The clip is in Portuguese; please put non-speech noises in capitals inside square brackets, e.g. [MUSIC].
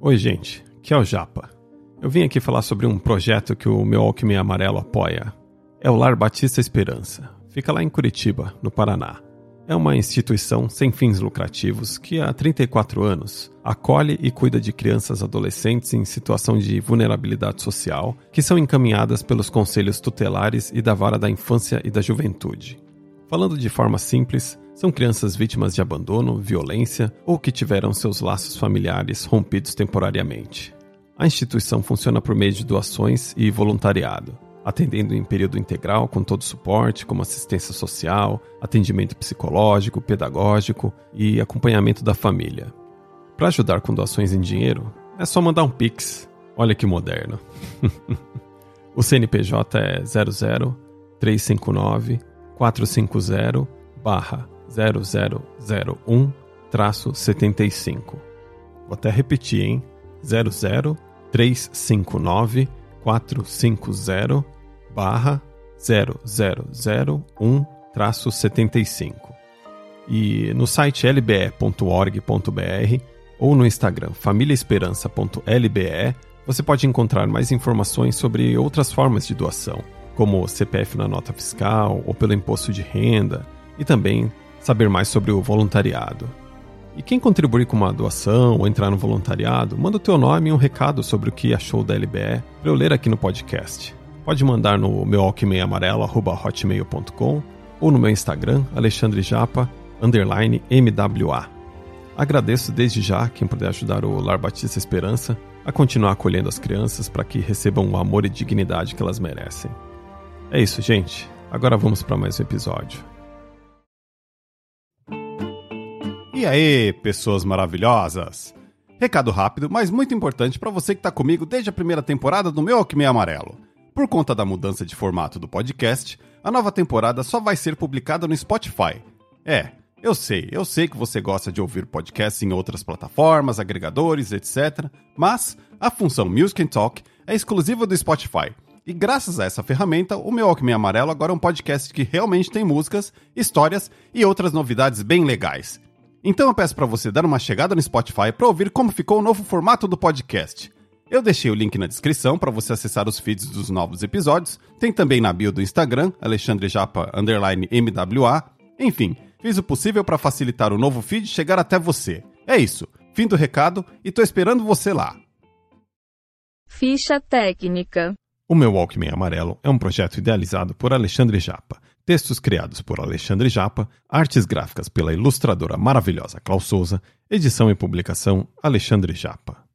Oi, gente, que é o Japa. Eu vim aqui falar sobre um projeto que o meu Alquimia Amarelo apoia. É o Lar Batista Esperança. Fica lá em Curitiba, no Paraná. É uma instituição sem fins lucrativos que há 34 anos acolhe e cuida de crianças adolescentes em situação de vulnerabilidade social que são encaminhadas pelos conselhos tutelares e da vara da infância e da juventude. Falando de forma simples, são crianças vítimas de abandono, violência ou que tiveram seus laços familiares rompidos temporariamente. A instituição funciona por meio de doações e voluntariado, atendendo em período integral com todo suporte, como assistência social, atendimento psicológico, pedagógico e acompanhamento da família. Para ajudar com doações em dinheiro, é só mandar um Pix. Olha que moderno. [LAUGHS] o CNPJ é 00 359 450 barra 0001-75. Vou até repetir, hein? 00359 450 barra 0001-75. E no site lbe.org.br ou no Instagram famíliaesperança.lbe você pode encontrar mais informações sobre outras formas de doação, como CPF na nota fiscal ou pelo imposto de renda, e também saber mais sobre o voluntariado. E quem contribuir com uma doação ou entrar no voluntariado, manda o teu nome e um recado sobre o que achou da LBE para eu ler aqui no podcast. Pode mandar no meu alquimeiamarelo.hotmail.com ou no meu Instagram, Alexandre Japa, underline MWA. Agradeço desde já quem puder ajudar o Lar Batista Esperança a continuar acolhendo as crianças para que recebam o amor e dignidade que elas merecem. É isso, gente. Agora vamos para mais um episódio. E aí, pessoas maravilhosas! Recado rápido, mas muito importante para você que está comigo desde a primeira temporada do meu Alquimia Amarelo. Por conta da mudança de formato do podcast, a nova temporada só vai ser publicada no Spotify. É, eu sei, eu sei que você gosta de ouvir podcasts em outras plataformas, agregadores, etc. Mas a função Music and Talk é exclusiva do Spotify. E graças a essa ferramenta, o meu Alquimia Amarelo agora é um podcast que realmente tem músicas, histórias e outras novidades bem legais. Então eu peço para você dar uma chegada no Spotify para ouvir como ficou o novo formato do podcast. Eu deixei o link na descrição para você acessar os feeds dos novos episódios. Tem também na bio do Instagram, Alexandre Japa MWA. Enfim, fiz o possível para facilitar o novo feed chegar até você. É isso. Fim do recado e tô esperando você lá. Ficha técnica. O meu Walkman Amarelo é um projeto idealizado por Alexandre Japa Textos criados por Alexandre Japa, artes gráficas pela ilustradora maravilhosa Klaus Souza, edição e publicação Alexandre Japa.